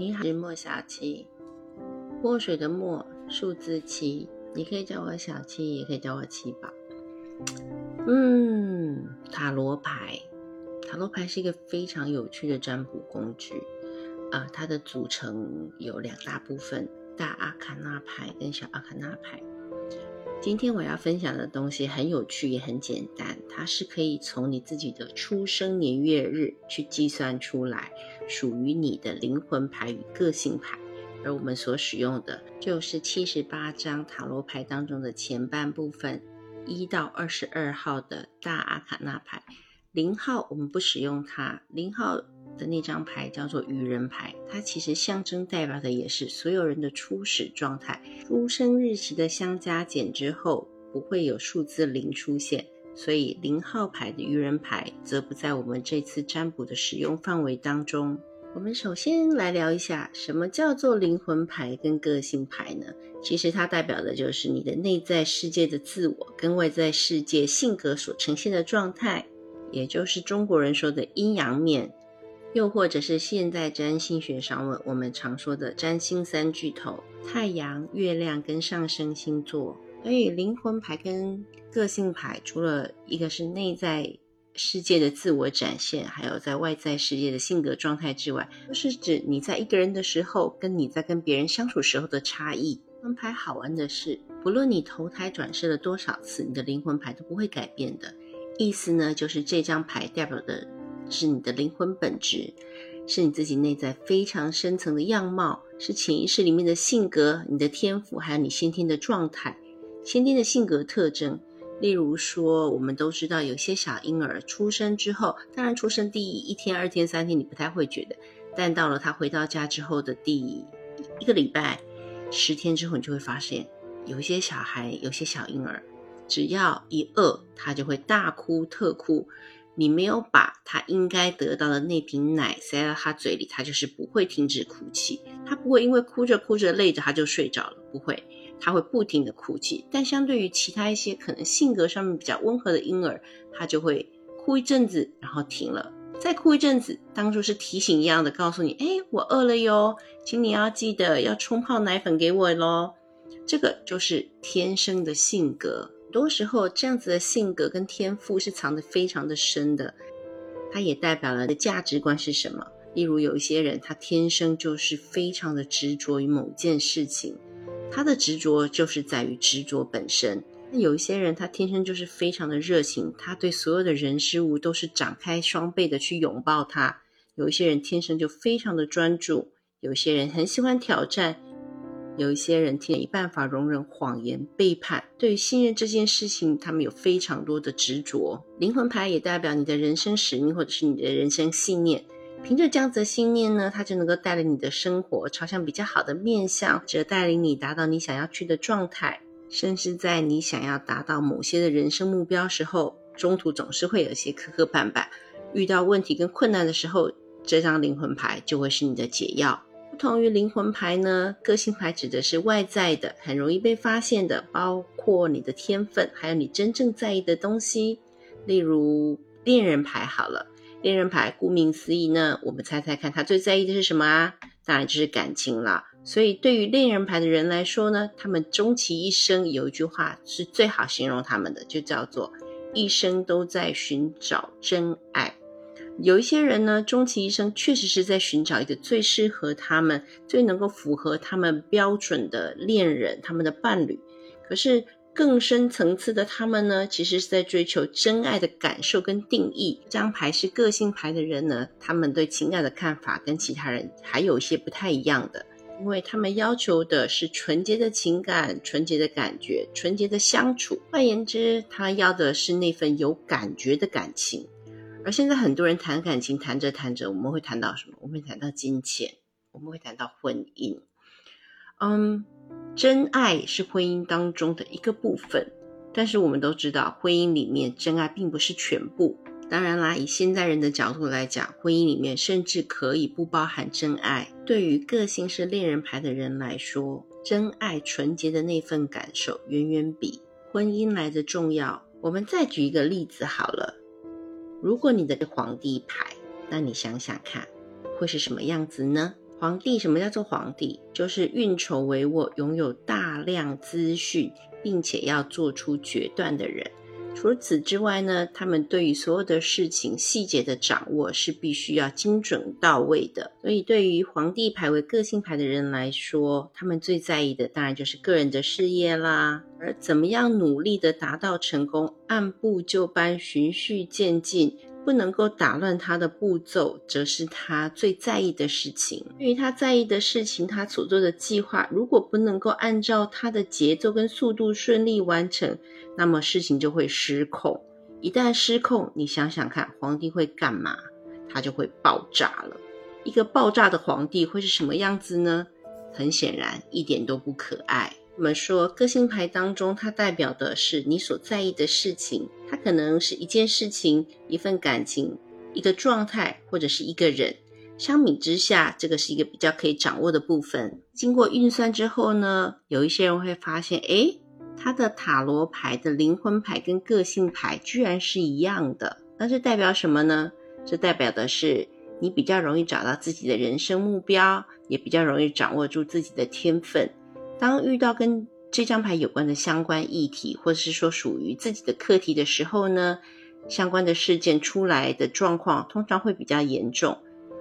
你好，是莫小七，墨水的墨，数字七，你可以叫我小七，也可以叫我七宝。嗯，塔罗牌，塔罗牌是一个非常有趣的占卜工具啊，它的组成有两大部分：大阿卡那牌跟小阿卡那牌。今天我要分享的东西很有趣，也很简单。它是可以从你自己的出生年月日去计算出来，属于你的灵魂牌与个性牌。而我们所使用的就是七十八张塔罗牌当中的前半部分，一到二十二号的大阿卡那牌。零号我们不使用它，零号。的那张牌叫做愚人牌，它其实象征代表的也是所有人的初始状态。出生日期的相加减之后，不会有数字零出现，所以零号牌的愚人牌则不在我们这次占卜的使用范围当中。我们首先来聊一下，什么叫做灵魂牌跟个性牌呢？其实它代表的就是你的内在世界的自我跟外在世界性格所呈现的状态，也就是中国人说的阴阳面。又或者是现在占星学上问我们常说的占星三巨头：太阳、月亮跟上升星座。所以灵魂牌跟个性牌，除了一个是内在世界的自我展现，还有在外在世界的性格状态之外，都是指你在一个人的时候，跟你在跟别人相处时候的差异。灵魂牌好玩的是，不论你投胎转世了多少次，你的灵魂牌都不会改变的。意思呢，就是这张牌代表的。是你的灵魂本质，是你自己内在非常深层的样貌，是潜意识里面的性格、你的天赋，还有你先天的状态、先天的性格特征。例如说，我们都知道有些小婴儿出生之后，当然出生第一天、二天、三天你不太会觉得，但到了他回到家之后的第一个礼拜、十天之后，你就会发现，有一些小孩、有些小婴儿，只要一饿，他就会大哭特哭。你没有把他应该得到的那瓶奶塞到他嘴里，他就是不会停止哭泣。他不会因为哭着哭着累着他就睡着了，不会，他会不停的哭泣。但相对于其他一些可能性格上面比较温和的婴儿，他就会哭一阵子，然后停了，再哭一阵子，当初是提醒一样的告诉你：“哎，我饿了哟，请你要记得要冲泡奶粉给我喽。”这个就是天生的性格。很多时候，这样子的性格跟天赋是藏得非常的深的，它也代表了的价值观是什么。例如，有一些人他天生就是非常的执着于某件事情，他的执着就是在于执着本身。那有一些人他天生就是非常的热情，他对所有的人事物都是展开双倍的去拥抱他。有一些人天生就非常的专注，有些人很喜欢挑战。有一些人天没办法容忍谎言、背叛，对于信任这件事情，他们有非常多的执着。灵魂牌也代表你的人生使命，或者是你的人生信念。凭着这样子的信念呢，它就能够带领你的生活朝向比较好的面向，或者带领你达到你想要去的状态。甚至在你想要达到某些的人生目标时候，中途总是会有一些磕磕绊绊，遇到问题跟困难的时候，这张灵魂牌就会是你的解药。不同于灵魂牌呢，个性牌指的是外在的，很容易被发现的，包括你的天分，还有你真正在意的东西。例如恋人牌好了，恋人牌顾名思义呢，我们猜猜看，他最在意的是什么啊？当然就是感情了。所以对于恋人牌的人来说呢，他们终其一生有一句话是最好形容他们的，就叫做一生都在寻找真爱。有一些人呢，终其一生确实是在寻找一个最适合他们、最能够符合他们标准的恋人、他们的伴侣。可是更深层次的他们呢，其实是在追求真爱的感受跟定义。这张牌是个性牌的人呢，他们对情感的看法跟其他人还有一些不太一样的，因为他们要求的是纯洁的情感、纯洁的感觉、纯洁的相处。换言之，他要的是那份有感觉的感情。而现在很多人谈感情，谈着谈着，我们会谈到什么？我们会谈到金钱，我们会谈到婚姻。嗯，真爱是婚姻当中的一个部分，但是我们都知道，婚姻里面真爱并不是全部。当然啦，以现在人的角度来讲，婚姻里面甚至可以不包含真爱。对于个性是恋人牌的人来说，真爱纯洁的那份感受，远远比婚姻来的重要。我们再举一个例子好了。如果你的皇帝牌，那你想想看，会是什么样子呢？皇帝什么叫做皇帝？就是运筹帷幄、拥有大量资讯，并且要做出决断的人。除此之外呢，他们对于所有的事情细节的掌握是必须要精准到位的。所以，对于皇帝牌为个性牌的人来说，他们最在意的当然就是个人的事业啦。而怎么样努力的达到成功，按部就班、循序渐进。不能够打乱他的步骤，则是他最在意的事情。对于他在意的事情，他所做的计划，如果不能够按照他的节奏跟速度顺利完成，那么事情就会失控。一旦失控，你想想看，皇帝会干嘛？他就会爆炸了。一个爆炸的皇帝会是什么样子呢？很显然，一点都不可爱。我们说，个性牌当中，它代表的是你所在意的事情。它可能是一件事情、一份感情、一个状态，或者是一个人。相比之下，这个是一个比较可以掌握的部分。经过运算之后呢，有一些人会发现，诶，他的塔罗牌的灵魂牌跟个性牌居然是一样的。那这代表什么呢？这代表的是你比较容易找到自己的人生目标，也比较容易掌握住自己的天分。当遇到跟这张牌有关的相关议题，或者是说属于自己的课题的时候呢，相关的事件出来的状况通常会比较严重。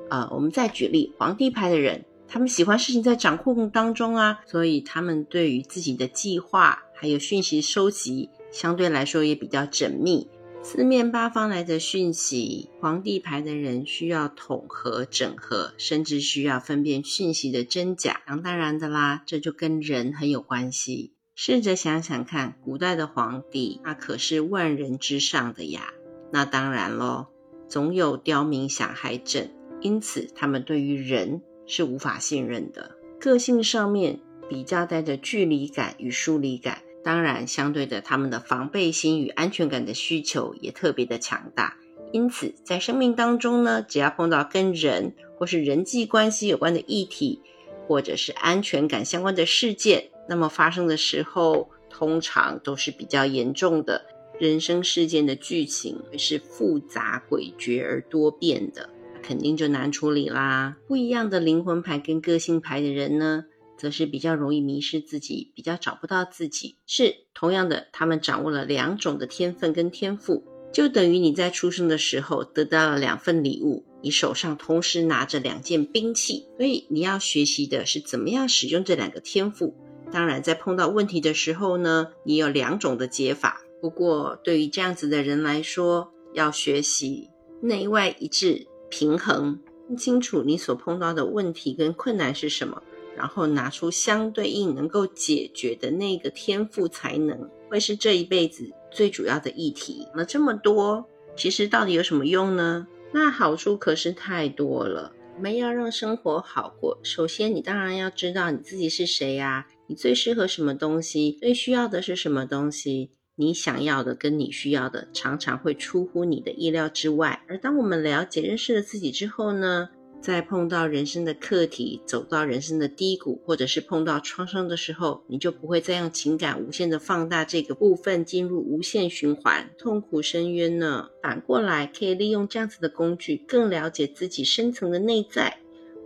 呃，我们再举例，皇帝牌的人，他们喜欢事情在掌控当中啊，所以他们对于自己的计划还有讯息收集，相对来说也比较缜密。四面八方来的讯息，皇帝牌的人需要统合、整合，甚至需要分辨讯息的真假。当然的啦，这就跟人很有关系。试着想想看，古代的皇帝那可是万人之上的呀。那当然喽，总有刁民想害朕，因此他们对于人是无法信任的。个性上面比较带着距离感与疏离感。当然，相对的，他们的防备心与安全感的需求也特别的强大。因此，在生命当中呢，只要碰到跟人或是人际关系有关的议题，或者是安全感相关的事件，那么发生的时候，通常都是比较严重的。人生事件的剧情是复杂诡谲而多变的，肯定就难处理啦。不一样的灵魂牌跟个性牌的人呢？则是比较容易迷失自己，比较找不到自己。是同样的，他们掌握了两种的天分跟天赋，就等于你在出生的时候得到了两份礼物，你手上同时拿着两件兵器。所以你要学习的是怎么样使用这两个天赋。当然，在碰到问题的时候呢，你有两种的解法。不过，对于这样子的人来说，要学习内外一致、平衡，清楚你所碰到的问题跟困难是什么。然后拿出相对应能够解决的那个天赋才能，会是这一辈子最主要的议题。那这么多，其实到底有什么用呢？那好处可是太多了。我们要让生活好过，首先你当然要知道你自己是谁呀，你最适合什么东西，最需要的是什么东西，你想要的跟你需要的常常会出乎你的意料之外。而当我们了解、认识了自己之后呢？在碰到人生的课题，走到人生的低谷，或者是碰到创伤的时候，你就不会再用情感无限的放大这个部分，进入无限循环，痛苦深渊呢？反过来，可以利用这样子的工具，更了解自己深层的内在。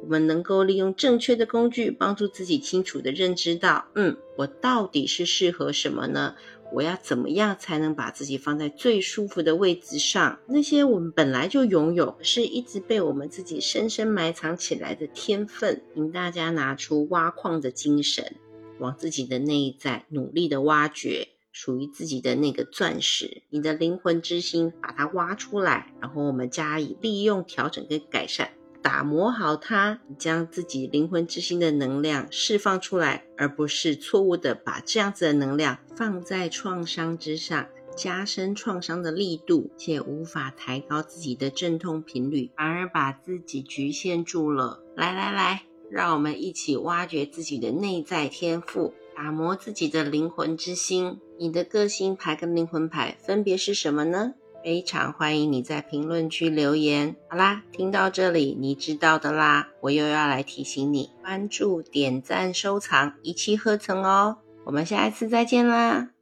我们能够利用正确的工具，帮助自己清楚的认知到，嗯，我到底是适合什么呢？我要怎么样才能把自己放在最舒服的位置上？那些我们本来就拥有，是一直被我们自己深深埋藏起来的天分，请大家拿出挖矿的精神，往自己的内在努力的挖掘属于自己的那个钻石，你的灵魂之心，把它挖出来，然后我们加以利用、调整跟改善。打磨好它，将自己灵魂之心的能量释放出来，而不是错误的把这样子的能量放在创伤之上，加深创伤的力度，且无法抬高自己的阵痛频率，反而把自己局限住了。来来来，让我们一起挖掘自己的内在天赋，打磨自己的灵魂之心。你的个性牌跟灵魂牌分别是什么呢？非常欢迎你在评论区留言。好啦，听到这里，你知道的啦。我又要来提醒你，关注、点赞、收藏，一气呵成哦。我们下一次再见啦！